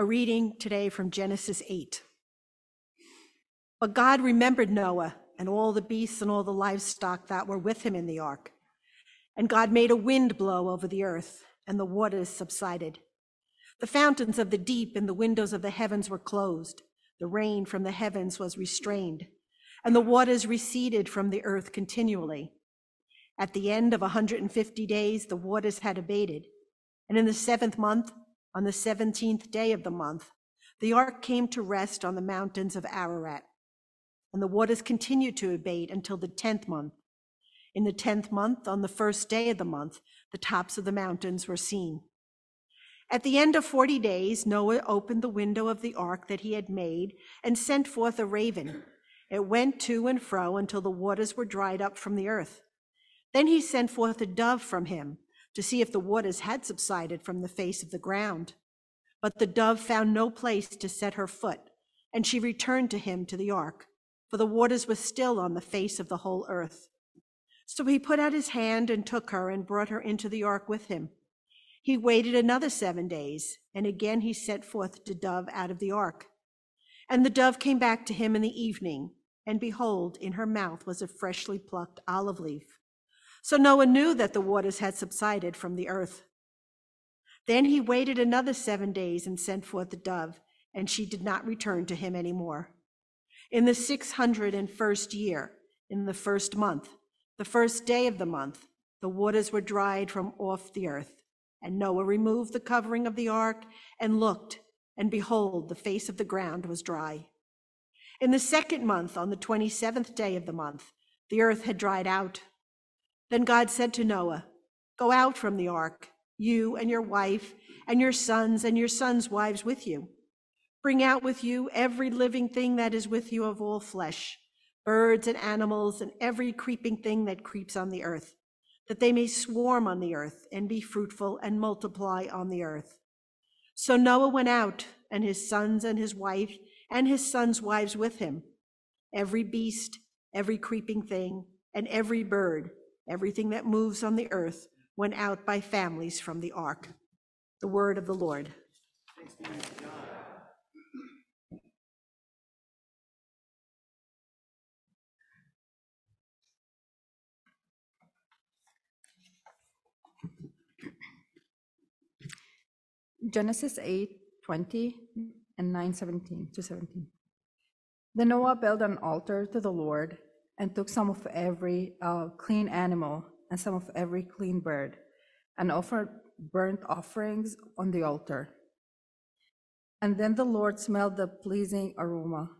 A reading today from Genesis 8. But God remembered Noah and all the beasts and all the livestock that were with him in the ark. And God made a wind blow over the earth, and the waters subsided. The fountains of the deep and the windows of the heavens were closed. The rain from the heavens was restrained, and the waters receded from the earth continually. At the end of 150 days, the waters had abated. And in the seventh month, on the 17th day of the month, the ark came to rest on the mountains of Ararat. And the waters continued to abate until the 10th month. In the 10th month, on the first day of the month, the tops of the mountains were seen. At the end of 40 days, Noah opened the window of the ark that he had made and sent forth a raven. It went to and fro until the waters were dried up from the earth. Then he sent forth a dove from him to see if the waters had subsided from the face of the ground. But the dove found no place to set her foot, and she returned to him to the ark, for the waters were still on the face of the whole earth. So he put out his hand and took her and brought her into the ark with him. He waited another seven days, and again he sent forth the dove out of the ark. And the dove came back to him in the evening, and behold, in her mouth was a freshly plucked olive leaf. So Noah knew that the waters had subsided from the earth. Then he waited another seven days and sent forth the dove, and she did not return to him any more. In the six hundred and first year, in the first month, the first day of the month, the waters were dried from off the earth. And Noah removed the covering of the ark and looked, and behold, the face of the ground was dry. In the second month, on the 27th day of the month, the earth had dried out. Then God said to Noah, Go out from the ark, you and your wife, and your sons and your sons' wives with you. Bring out with you every living thing that is with you of all flesh birds and animals, and every creeping thing that creeps on the earth, that they may swarm on the earth and be fruitful and multiply on the earth. So Noah went out, and his sons and his wife, and his sons' wives with him. Every beast, every creeping thing, and every bird, everything that moves on the earth, went out by families from the ark. The word of the Lord. Genesis 8, 20 and 9, 17 to 17. Then Noah built an altar to the Lord and took some of every uh, clean animal and some of every clean bird and offered burnt offerings on the altar. And then the Lord smelled the pleasing aroma.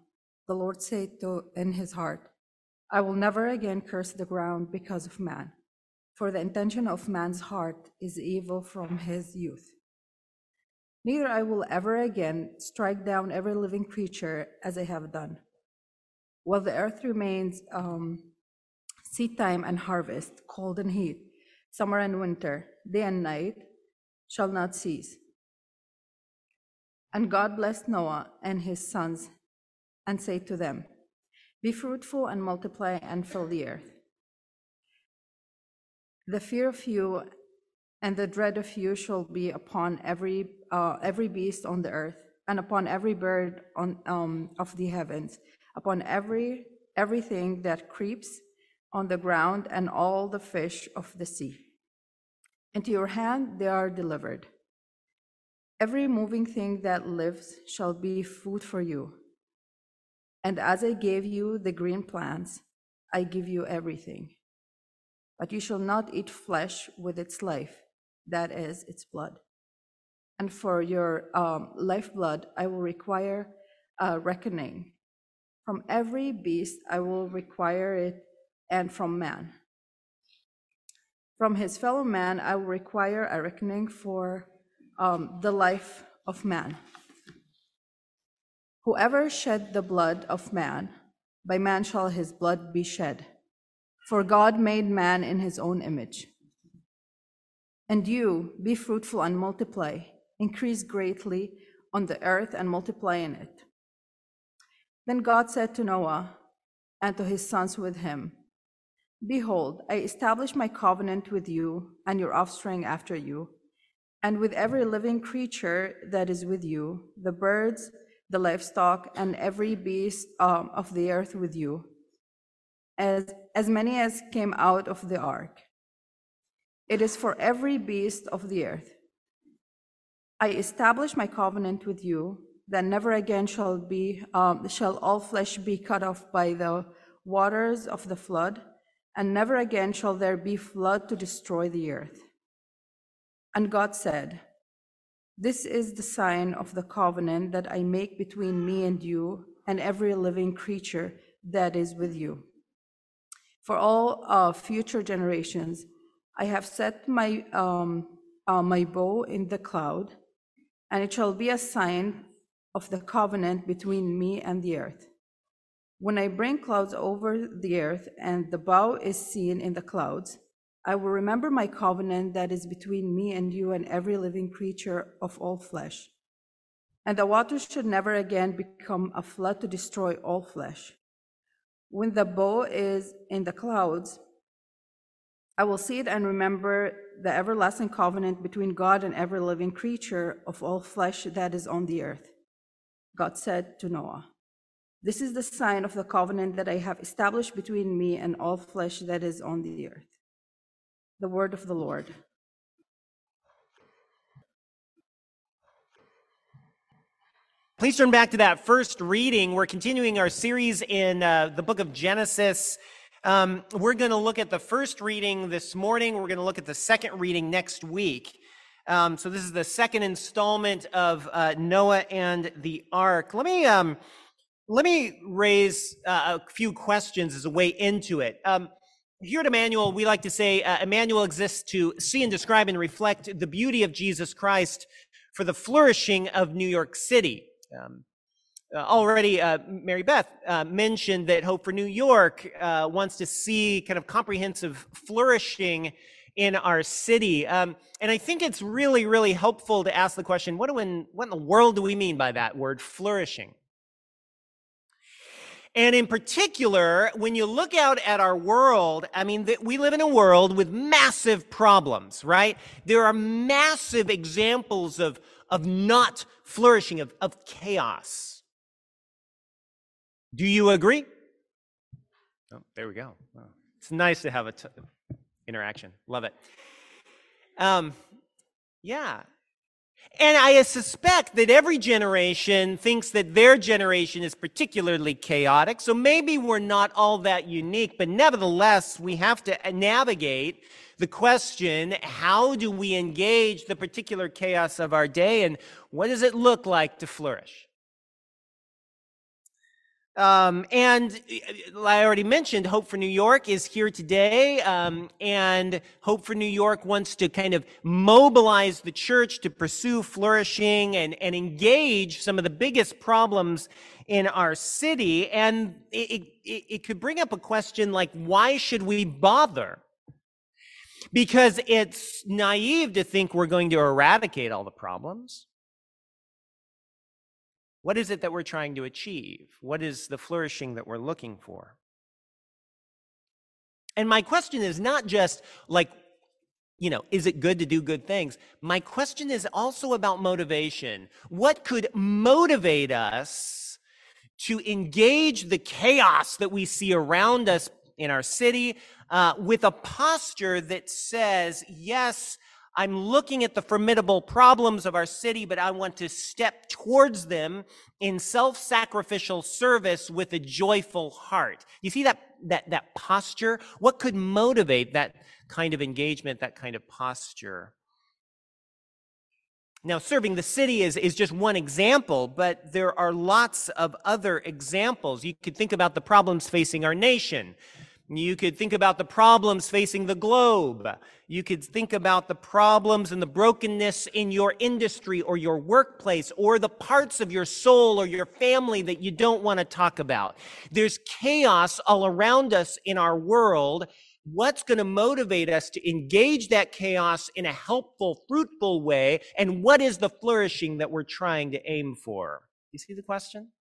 The Lord said to in his heart, I will never again curse the ground because of man, for the intention of man's heart is evil from his youth. Neither I will ever again strike down every living creature as I have done. While the earth remains um, seed time and harvest, cold and heat, summer and winter, day and night shall not cease. And God blessed Noah and his sons and said to them, Be fruitful and multiply and fill the earth. The fear of you and the dread of you shall be upon every uh, every beast on the earth, and upon every bird on um, of the heavens, upon every everything that creeps on the ground, and all the fish of the sea. Into your hand they are delivered. Every moving thing that lives shall be food for you. And as I gave you the green plants, I give you everything. But you shall not eat flesh with its life, that is, its blood. And for your um, lifeblood, I will require a reckoning. From every beast, I will require it, and from man. From his fellow man, I will require a reckoning for um, the life of man. Whoever shed the blood of man, by man shall his blood be shed. For God made man in his own image. And you, be fruitful and multiply, increase greatly on the earth and multiply in it. Then God said to Noah and to his sons with him, Behold, I establish my covenant with you and your offspring after you and with every living creature that is with you, the birds, the livestock, and every beast um, of the earth with you, as, as many as came out of the ark. It is for every beast of the earth. I establish my covenant with you that never again shall be um, shall all flesh be cut off by the waters of the flood, and never again shall there be flood to destroy the earth. And God said, This is the sign of the covenant that I make between me and you and every living creature that is with you. For all uh, future generations, I have set my, um, uh, my bow in the cloud, and it shall be a sign of the covenant between me and the earth. When I bring clouds over the earth and the bow is seen in the clouds, I will remember my covenant that is between me and you and every living creature of all flesh. And the waters should never again become a flood to destroy all flesh. When the bow is in the clouds, I will see it and remember the everlasting covenant between God and every living creature of all flesh that is on the earth. God said to Noah, This is the sign of the covenant that I have established between me and all flesh that is on the earth. The word of the Lord. Please turn back to that first reading. We're continuing our series in uh, the book of Genesis. Um, we're going to look at the first reading this morning. We're going to look at the second reading next week. Um, so this is the second installment of uh, Noah and the Ark. Let me um, let me raise uh, a few questions as a way into it. Um, here at Emmanuel, we like to say uh, Emmanuel exists to see and describe and reflect the beauty of Jesus Christ for the flourishing of New York City. Um, uh, already, uh, Mary Beth uh, mentioned that Hope for New York uh, wants to see kind of comprehensive flourishing in our city. Um, and I think it's really, really helpful to ask the question what, do in, what in the world do we mean by that word, flourishing? And in particular, when you look out at our world, I mean, we live in a world with massive problems, right? There are massive examples of, of not flourishing, of, of chaos. Do you agree? Oh, there we go. It's nice to have a t- interaction. Love it. Um, yeah. And I suspect that every generation thinks that their generation is particularly chaotic. So maybe we're not all that unique, but nevertheless, we have to navigate the question how do we engage the particular chaos of our day and what does it look like to flourish? Um, and uh, I already mentioned Hope for New York is here today. Um, and Hope for New York wants to kind of mobilize the church to pursue flourishing and, and engage some of the biggest problems in our city. And it, it, it could bring up a question like, why should we bother? Because it's naive to think we're going to eradicate all the problems. What is it that we're trying to achieve? What is the flourishing that we're looking for? And my question is not just like, you know, is it good to do good things? My question is also about motivation. What could motivate us to engage the chaos that we see around us in our city uh, with a posture that says, yes, I'm looking at the formidable problems of our city, but I want to step towards them in self-sacrificial service with a joyful heart. You see that, that, that posture? What could motivate that kind of engagement, that kind of posture? Now, serving the city is, is just one example, but there are lots of other examples. You could think about the problems facing our nation. You could think about the problems facing the globe. You could think about the problems and the brokenness in your industry or your workplace or the parts of your soul or your family that you don't want to talk about. There's chaos all around us in our world. What's going to motivate us to engage that chaos in a helpful, fruitful way? And what is the flourishing that we're trying to aim for? You see the question?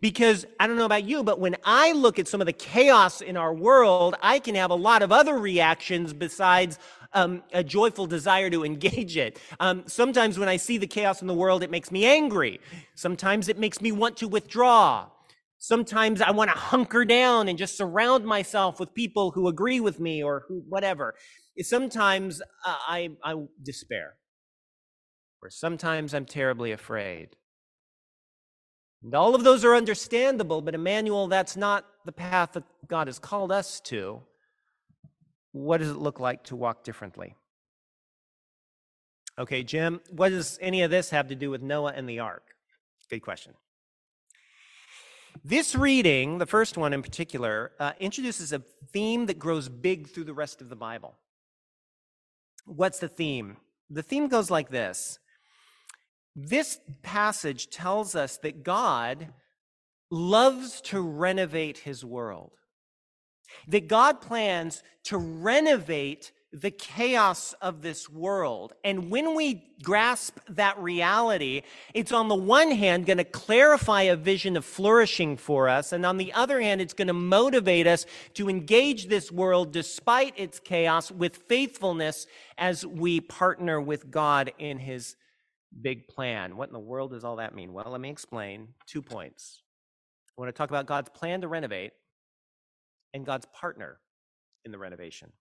Because I don't know about you, but when I look at some of the chaos in our world, I can have a lot of other reactions besides um, a joyful desire to engage it. Um, sometimes when I see the chaos in the world, it makes me angry. Sometimes it makes me want to withdraw. Sometimes I want to hunker down and just surround myself with people who agree with me or who, whatever. Sometimes uh, I, I despair, or sometimes I'm terribly afraid. And all of those are understandable, but Emmanuel, that's not the path that God has called us to. What does it look like to walk differently? Okay, Jim, what does any of this have to do with Noah and the ark? Good question. This reading, the first one in particular, uh, introduces a theme that grows big through the rest of the Bible. What's the theme? The theme goes like this This passage tells us that God loves to renovate his world, that God plans to renovate the chaos of this world. And when we grasp that reality, it's on the one hand going to clarify a vision of flourishing for us. And on the other hand, it's going to motivate us to engage this world despite its chaos with faithfulness as we partner with God in his big plan. What in the world does all that mean? Well, let me explain two points. I want to talk about God's plan to renovate and God's partner in the renovation.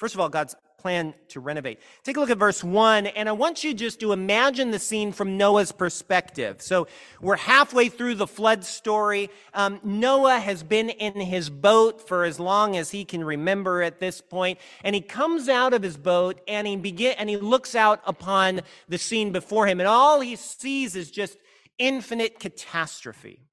First of all, God's plan to renovate. Take a look at verse 1, and I want you just to imagine the scene from Noah's perspective. So we're halfway through the flood story. Um, Noah has been in his boat for as long as he can remember at this point, and he comes out of his boat and he begin and he looks out upon the scene before him, and all he sees is just infinite catastrophe.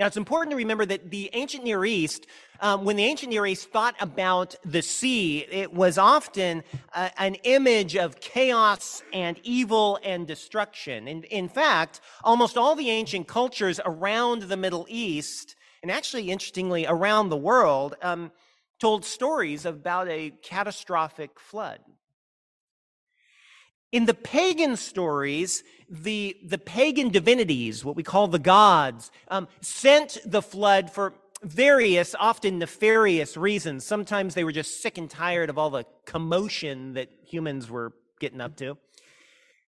Now, it's important to remember that the ancient Near East, um, when the ancient Near East thought about the sea, it was often uh, an image of chaos and evil and destruction. And in fact, almost all the ancient cultures around the Middle East, and actually, interestingly, around the world, um, told stories about a catastrophic flood. In the pagan stories, the, the pagan divinities, what we call the gods, um, sent the flood for various, often nefarious reasons. Sometimes they were just sick and tired of all the commotion that humans were getting up to.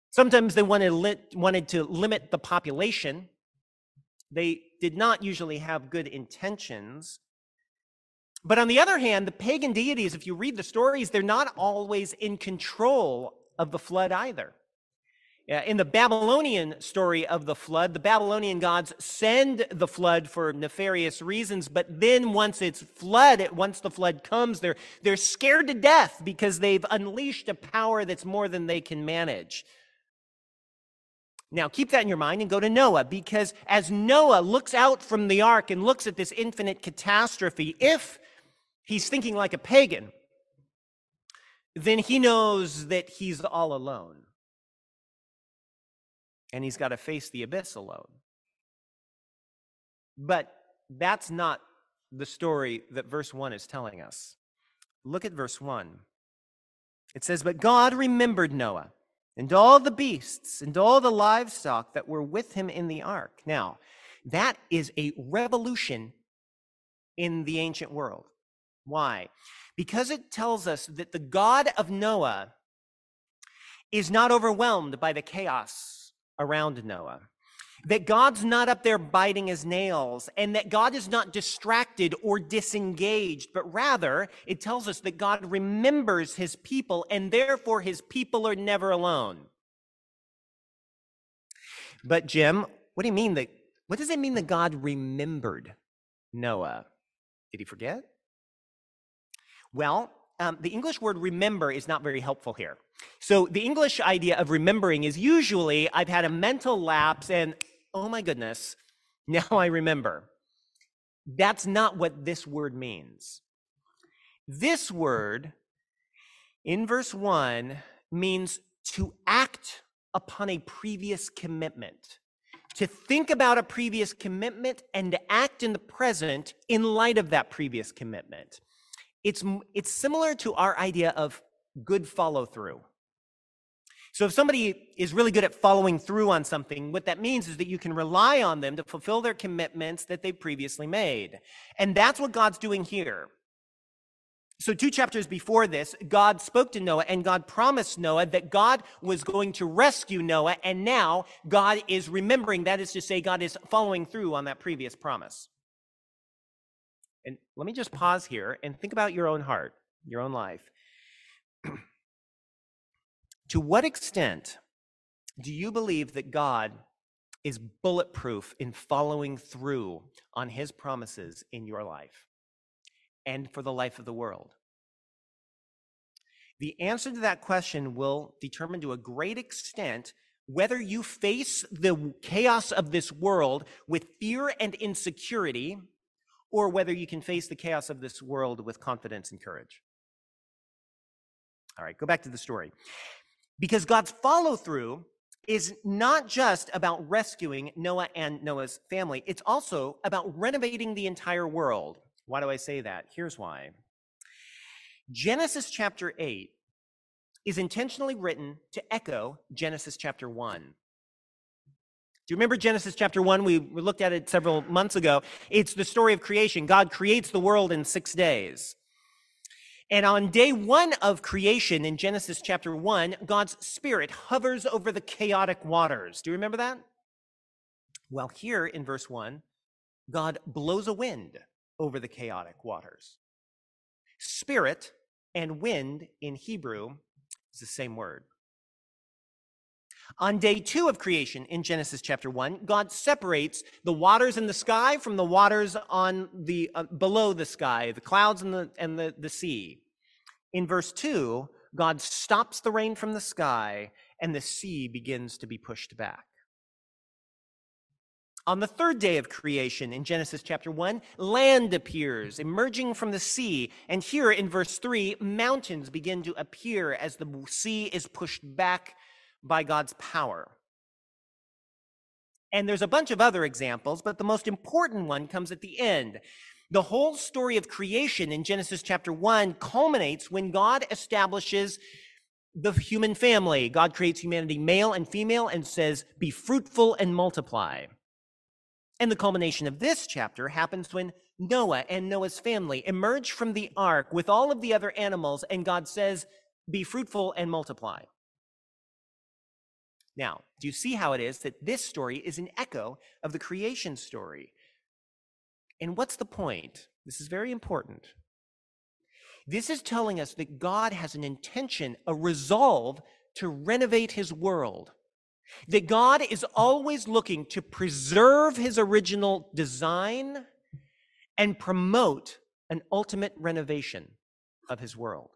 Sometimes they wanted, wanted to limit the population. They did not usually have good intentions. But on the other hand, the pagan deities, if you read the stories, they're not always in control of the flood either. Uh, in the Babylonian story of the flood, the Babylonian gods send the flood for nefarious reasons, but then once it's flood, once the flood comes, they're, they're scared to death because they've unleashed a power that's more than they can manage. Now, keep that in your mind and go to Noah, because as Noah looks out from the ark and looks at this infinite catastrophe, if he's thinking like a pagan, then he knows that he's all alone. And he's got to face the abyss alone. But that's not the story that verse 1 is telling us. Look at verse 1. It says, But God remembered Noah and all the beasts and all the livestock that were with him in the ark. Now, that is a revolution in the ancient world. Why? Because it tells us that the God of Noah is not overwhelmed by the chaos around Noah. That God's not up there biting his nails, and that God is not distracted or disengaged, but rather it tells us that God remembers his people, and therefore his people are never alone. But, Jim, what do you mean that? What does it mean that God remembered Noah? Did he forget? Well, um, the English word remember is not very helpful here. So the English idea of remembering is usually I've had a mental lapse and, oh my goodness, now I remember. That's not what this word means. This word in verse 1 means to act upon a previous commitment, to think about a previous commitment and to act in the present in light of that previous commitment. It's, it's similar to our idea of good follow through. So if somebody is really good at following through on something, what that means is that you can rely on them to fulfill their commitments that they previously made. And that's what God's doing here. So, two chapters before this, God spoke to Noah and God promised Noah that God was going to rescue Noah. And now God is remembering, that is to say, God is following through on that previous promise. And let me just pause here and think about your own heart, your own life. to what extent do you believe that God is bulletproof in following through on his promises in your life? and for the life of the world? The answer to that question will determine to a great extent whether you face the chaos of this world with fear and insecurity, or whether you can face the chaos of this world with confidence and courage. All right, go back to the story. Because God's follow through is not just about rescuing Noah and Noah's family, it's also about renovating the entire world. Why do I say that? Here's why. Genesis chapter 8 is intentionally written to echo Genesis chapter 1. Do you remember Genesis chapter 1? We looked at it several months ago. It's the story of creation. God creates the world in six days. And on day one of creation in Genesis chapter 1, God's Spirit hovers over the chaotic waters. Do you remember that? Well, here in verse 1, God blows a wind over the chaotic waters. Spirit and wind in Hebrew is the same word. On day two of creation in Genesis chapter one, God separates the waters in the sky from the waters on the uh, below the sky, the clouds and the and the, the sea. In verse two, God stops the rain from the sky, and the sea begins to be pushed back. On the third day of creation in Genesis chapter 1, land appears, emerging from the sea. And here in verse 3, mountains begin to appear as the sea is pushed back by God's power. And there's a bunch of other examples, but the most important one comes at the end. The whole story of creation in Genesis chapter 1 culminates when God establishes the human family. God creates humanity male and female and says, Be fruitful and multiply. And the culmination of this chapter happens when Noah and Noah's family emerge from the ark with all of the other animals, and God says, Be fruitful and multiply. Now, do you see how it is that this story is an echo of the creation story? And what's the point? This is very important. This is telling us that God has an intention, a resolve to renovate his world. That God is always looking to preserve his original design and promote an ultimate renovation of his world.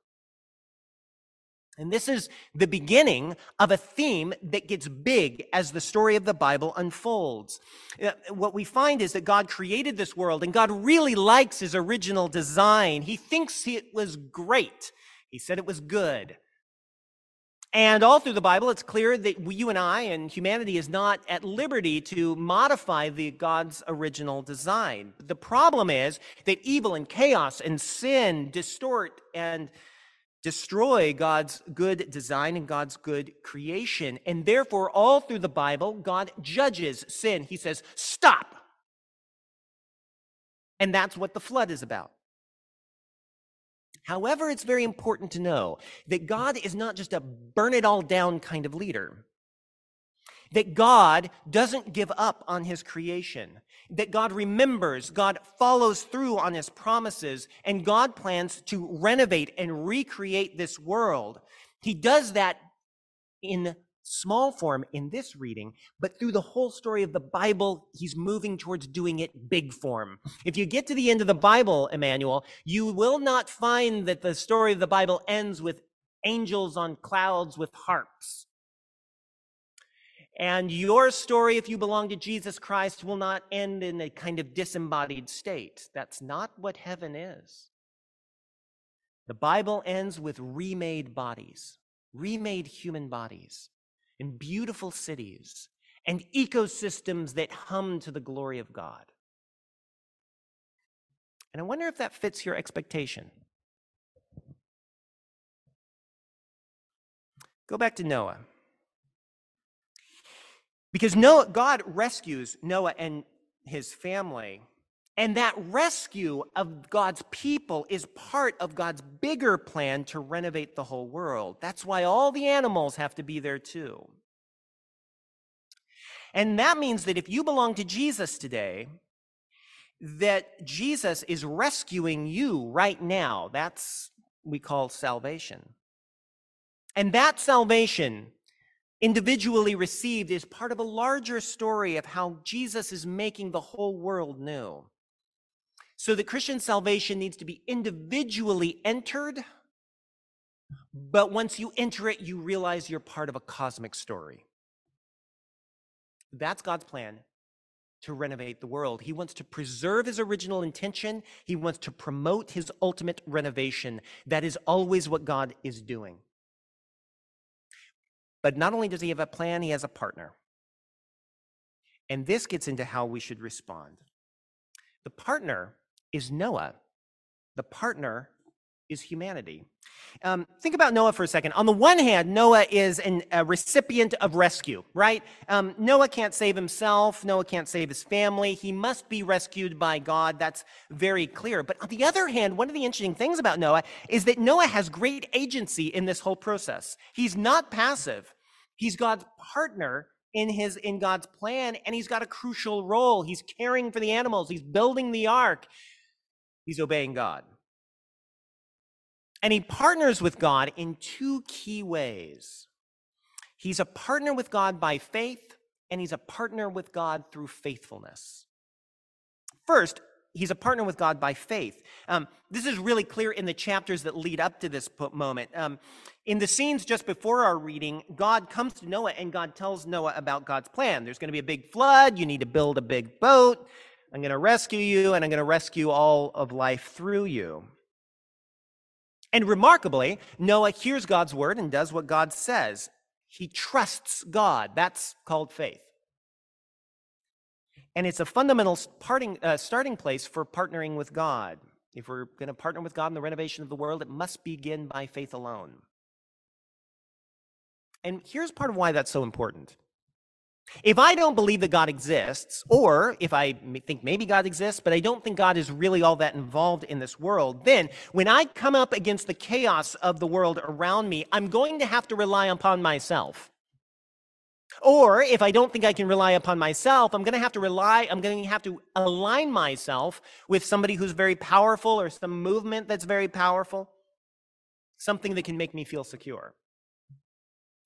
And this is the beginning of a theme that gets big as the story of the Bible unfolds. Uh, what we find is that God created this world and God really likes his original design. He thinks it was great. He said it was good. And all through the Bible, it's clear that you and I and humanity is not at liberty to modify the God's original design. The problem is that evil and chaos and sin distort and destroy God's good design and God's good creation. And therefore, all through the Bible, God judges sin. He says, stop. And that's what the flood is about. However, it's very important to know that God is not just a burn it all down kind of leader. That God doesn't give up on his creation. That God remembers, God follows through on his promises, and God plans to renovate and recreate this world. He does that in small form in this reading, but through the whole story of the Bible, he's moving towards doing it big form. If you get to the end of the Bible, Emmanuel, you will not find that the story of the Bible ends with angels on clouds with harps. And your story, if you belong to Jesus Christ, will not end in a kind of disembodied state. That's not what heaven is. The Bible ends with remade bodies, remade human bodies in beautiful cities and ecosystems that hum to the glory of God. And I wonder if that fits your expectation. Go back to Noah. Because Noah, God rescues Noah and his family. And that rescue of God's people is part of God's bigger plan to renovate the whole world. That's why all the animals have to be there too. And that means that if you belong to Jesus today, that Jesus is rescuing you right now. That's we call salvation. And that salvation individually received is part of a larger story of how Jesus is making the whole world new. So the Christian salvation needs to be individually entered, but once you enter it, you realize you're part of a cosmic story. That's God's plan to renovate the world. He wants to preserve his original intention, he wants to promote his ultimate renovation. That is always what God is doing. But not only does he have a plan, he has a partner. And this gets into how we should respond. The partner is Noah. The partner is humanity. Um, think about Noah for a second. On the one hand, Noah is an, a recipient of rescue, right? Um, Noah can't save himself. Noah can't save his family. He must be rescued by God. That's very clear. But on the other hand, one of the interesting things about Noah is that Noah has great agency in this whole process. He's not passive. He's God's partner in his in God's plan, and he's got a crucial role. He's caring for the animals. He's building the ark. He's obeying God. And he partners with God in two key ways. He's a partner with God by faith, and he's a partner with God through faithfulness. First, he's a partner with God by faith. Um, this is really clear in the chapters that lead up to this moment. Um, in the scenes just before our reading, God comes to Noah and God tells Noah about God's plan. There's going to be a big flood. You need to build a big boat. I'm going to rescue you, and I'm going to rescue all of life through you. And remarkably, Noah hears God's word and does what God says. He trusts God. That's called faith. And it's a fundamental parting, uh, starting place for partnering with God. If we're going to partner with God in the renovation of the world, it must begin by faith alone. And here's part of why that's so important. If I don't believe that God exists, or if I think maybe God exists, but I don't think God is really all that involved in this world, then when I come up against the chaos of the world around me, I'm going to have to rely upon myself. Or if I don't think I can rely upon myself, I'm going to have to rely, I'm going to have to align myself with somebody who's very powerful or some movement that's very powerful, something that can make me feel secure.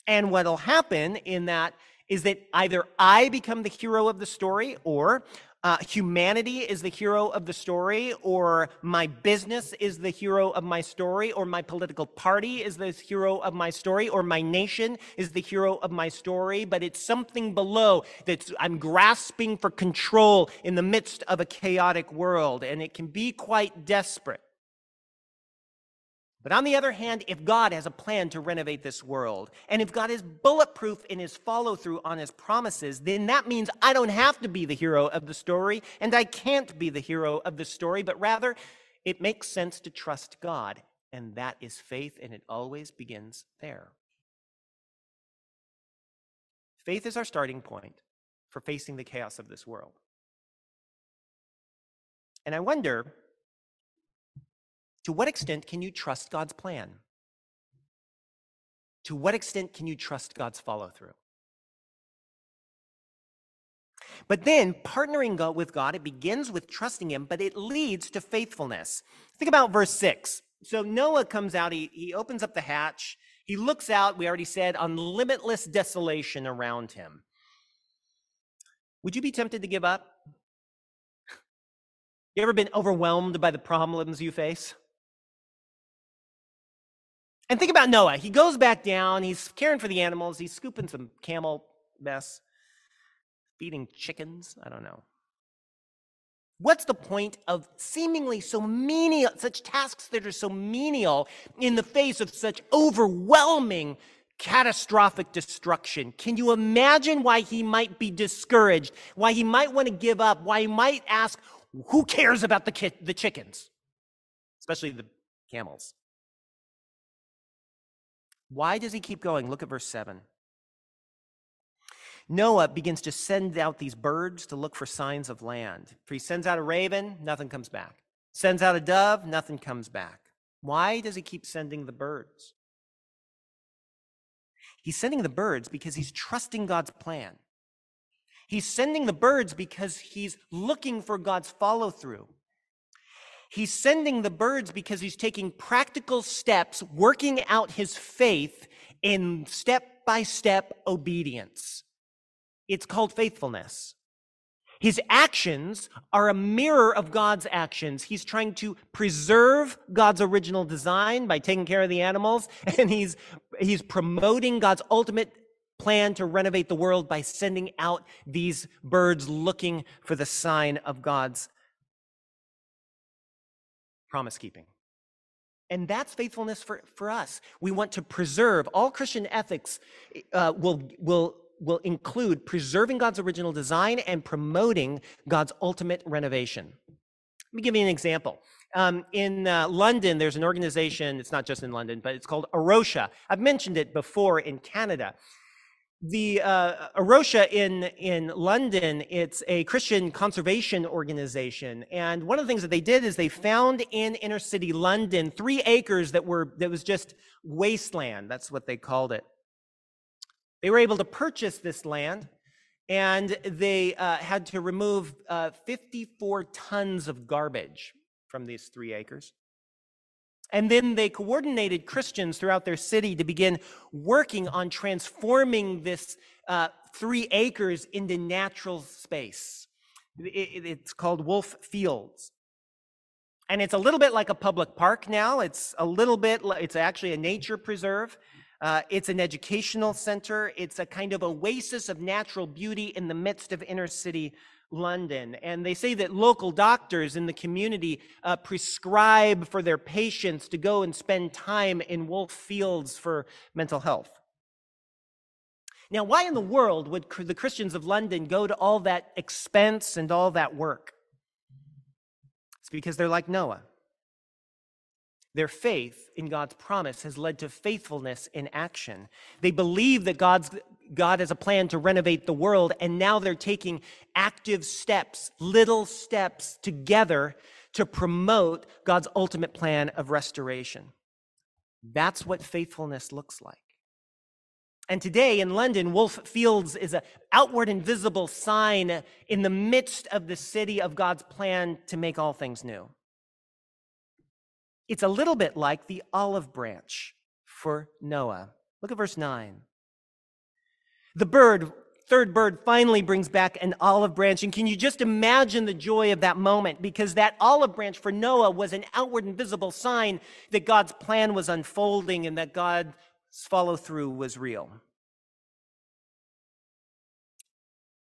And what'll happen in that is that either I become the hero of the story or uh, humanity is the hero of the story, or my business is the hero of my story, or my political party is the hero of my story, or my nation is the hero of my story. But it's something below that I'm grasping for control in the midst of a chaotic world, and it can be quite desperate. But on the other hand, if God has a plan to renovate this world, and if God is bulletproof in his follow through on his promises, then that means I don't have to be the hero of the story, and I can't be the hero of the story, but rather it makes sense to trust God. And that is faith, and it always begins there. Faith is our starting point for facing the chaos of this world. And I wonder to what extent can you trust God's plan? To what extent can you trust God's follow through? But then partnering with God, it begins with trusting Him, but it leads to faithfulness. Think about verse 6. So Noah comes out, he, he opens up the hatch, he looks out, we already said, on limitless desolation around him. Would you be tempted to give up? You ever been overwhelmed by the problems you face? And think about Noah. He goes back down, he's caring for the animals, he's scooping some camel mess, feeding chickens. I don't know. What's the point of seemingly so menial, such tasks that are so menial in the face of such overwhelming, catastrophic destruction? Can you imagine why he might be discouraged, why he might want to give up, why he might ask, who cares about the, ki- the chickens, especially the camels? Why does he keep going? Look at verse 7. Noah begins to send out these birds to look for signs of land. He sends out a raven, nothing comes back. Sends out a dove, nothing comes back. Why does he keep sending the birds? He's sending the birds because he's trusting God's plan. He's sending the birds because he's looking for God's follow through. He's sending the birds because he's taking practical steps, working out his faith in step by step obedience. It's called faithfulness. His actions are a mirror of God's actions. He's trying to preserve God's original design by taking care of the animals, and he's, he's promoting God's ultimate plan to renovate the world by sending out these birds looking for the sign of God's promise keeping. And that's faithfulness for, for us. We want to preserve all Christian ethics uh, will, will will include preserving God's original design and promoting God's ultimate renovation. Let me give you an example. Um, in uh, London, there's an organization, it's not just in London, but it's called A Rocha. I've mentioned it before in Canada. The uh, A Rocha in, in London, it's a Christian conservation organization. And one of the things that they did is they found in inner city London three acres that were, that was just wasteland. That's what they called it. They were able to purchase this land and they uh, had to remove uh, 54 tons of garbage from these three acres. And then they coordinated Christians throughout their city to begin working on transforming this uh, three acres into natural space. It, it's called Wolf Fields. And it's a little bit like a public park now. It's a little bit, it's actually a nature preserve. Uh, it's an educational center. It's a kind of oasis of natural beauty in the midst of inner city London. And they say that local doctors in the community uh, prescribe for their patients to go and spend time in Wolf Fields for mental health. Now, why in the world would the Christians of London go to all that expense and all that work? It's because they're like Noah. Their faith in God's promise has led to faithfulness in action. They believe that God's, God has a plan to renovate the world, and now they're taking active steps, little steps together to promote God's ultimate plan of restoration. That's what faithfulness looks like. And today in London, Wolf Fields is an outward and visible sign in the midst of the city of God's plan to make all things new. It's a little bit like the olive branch for Noah. Look at verse 9. The bird, third bird, finally brings back an olive branch. And can you just imagine the joy of that moment? Because that olive branch for Noah was an outward and visible sign that God's plan was unfolding and that God's follow through was real.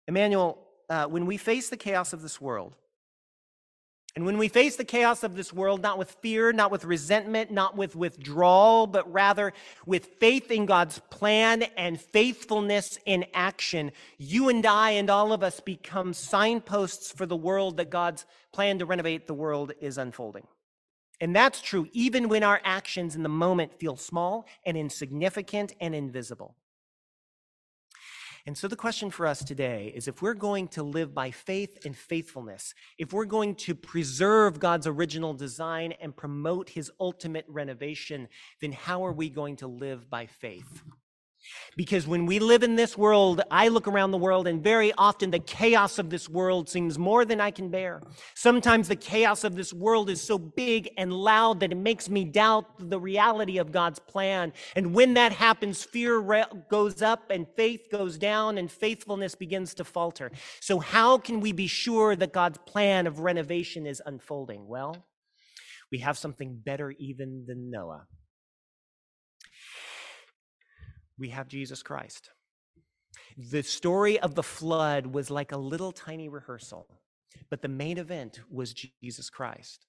Emmanuel, uh, when we face the chaos of this world, and when we face the chaos of this world, not with fear, not with resentment, not with withdrawal, but rather with faith in God's plan and faithfulness in action, you and I and all of us become signposts for the world that God's plan to renovate the world is unfolding. And that's true even when our actions in the moment feel small and insignificant and invisible. And so the question for us today is if we're going to live by faith and faithfulness, if we're going to preserve God's original design and promote his ultimate renovation, then how are we going to live by faith? Because when we live in this world, I look around the world and very often the chaos of this world seems more than I can bear. Sometimes the chaos of this world is so big and loud that it makes me doubt the reality of God's plan. And when that happens, fear goes up and faith goes down and faithfulness begins to falter. So, how can we be sure that God's plan of renovation is unfolding? Well, we have something better even than Noah we have Jesus Christ. The story of the flood was like a little tiny rehearsal, but the main event was Jesus Christ.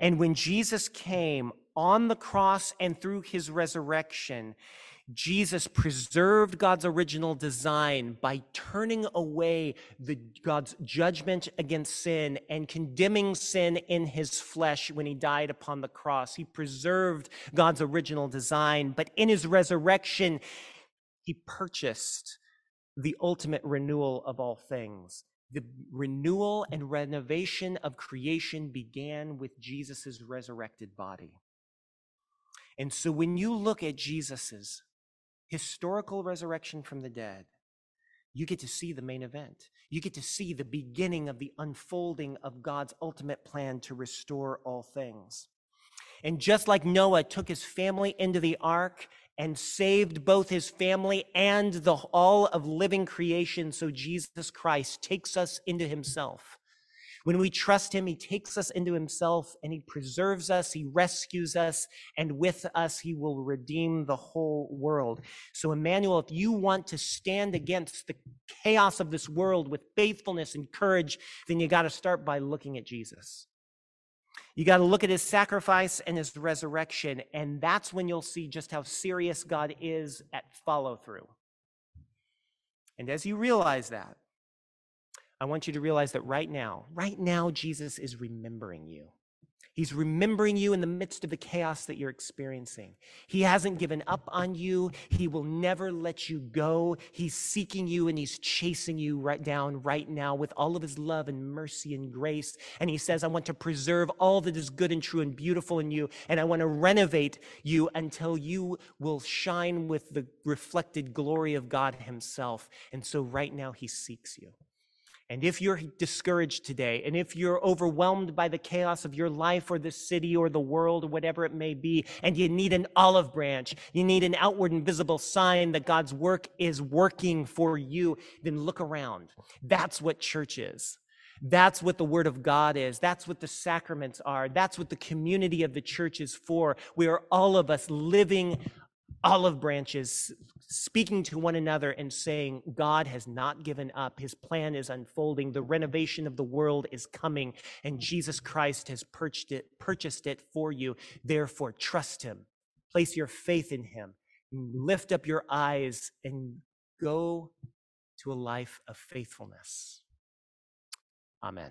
And when Jesus came on the cross and through his resurrection, Jesus preserved God's original design by turning away the, God's judgment against sin and condemning sin in his flesh when he died upon the cross. He preserved God's original design, but in his resurrection, he purchased the ultimate renewal of all things. The renewal and renovation of creation began with Jesus' resurrected body. And so when you look at Jesus' historical resurrection from the dead, you get to see the main event. You get to see the beginning of the unfolding of God's ultimate plan to restore all things. And just like Noah took his family into the ark and saved both his family and the all of living creation, so Jesus Christ takes us into himself. When we trust him, he takes us into himself and he preserves us, he rescues us, and with us, he will redeem the whole world. So, Emmanuel, if you want to stand against the chaos of this world with faithfulness and courage, then you got to start by looking at Jesus. You got to look at his sacrifice and his resurrection, and that's when you'll see just how serious God is at follow through. And as you realize that, I want you to realize that right now, right now, Jesus is remembering you. He's remembering you in the midst of the chaos that you're experiencing. He hasn't given up on you. He will never let you go. He's seeking you and he's chasing you right down right now with all of his love and mercy and grace. And he says, I want to preserve all that is good and true and beautiful in you. And I want to renovate you until you will shine with the reflected glory of God himself. And so right now he seeks you. And if you're discouraged today, and if you're overwhelmed by the chaos of your life or the city or the world or whatever it may be, and you need an olive branch, you need an outward and visible sign that God's work is working for you, then look around. That's what church is. That's what the Word of God is. That's what the sacraments are. That's what the community of the church is for. We are all of us living olive branches speaking to one another and saying, God has not given up. His plan is unfolding. The renovation of the world is coming, and Jesus Christ has purchased it, purchased it for you. Therefore, trust Him. Place your faith in Him. Lift up your eyes and go to a life of faithfulness. Amen.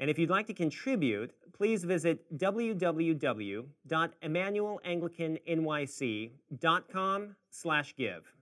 And if you'd like to contribute, please visit www.emmanuelanglicannyc.com slash give.